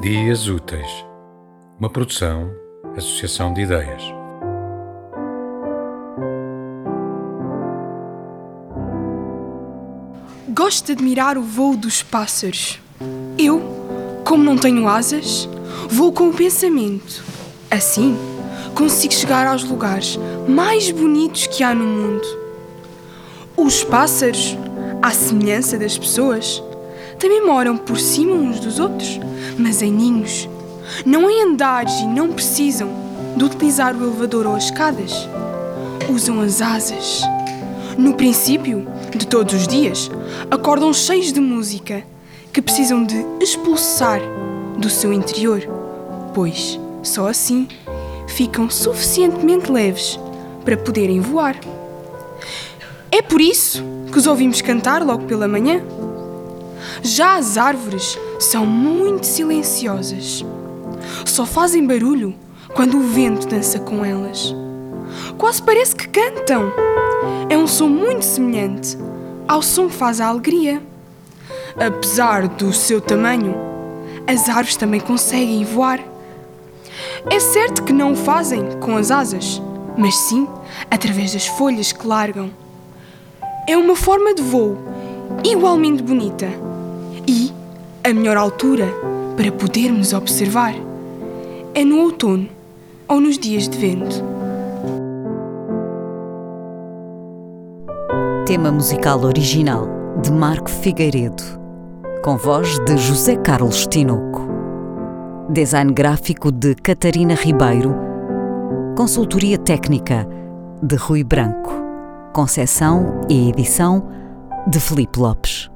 Dias Úteis, uma produção, associação de ideias. Gosto de admirar o voo dos pássaros. Eu, como não tenho asas, vou com o pensamento. Assim, consigo chegar aos lugares mais bonitos que há no mundo. Os pássaros, à semelhança das pessoas, também moram por cima uns dos outros, mas em ninhos. Não em andares e não precisam de utilizar o elevador ou as escadas. Usam as asas. No princípio de todos os dias, acordam cheios de música que precisam de expulsar do seu interior, pois só assim ficam suficientemente leves para poderem voar. É por isso que os ouvimos cantar logo pela manhã. Já as árvores são muito silenciosas. Só fazem barulho quando o vento dança com elas. Quase parece que cantam. É um som muito semelhante ao som que faz a alegria. Apesar do seu tamanho, as árvores também conseguem voar. É certo que não o fazem com as asas, mas sim através das folhas que largam. É uma forma de voo igualmente bonita e a melhor altura para podermos observar é no outono ou nos dias de vento. Tema musical original de Marco Figueiredo, com voz de José Carlos Tinoco. Design gráfico de Catarina Ribeiro. Consultoria técnica de Rui Branco. Concessão e edição de Felipe Lopes.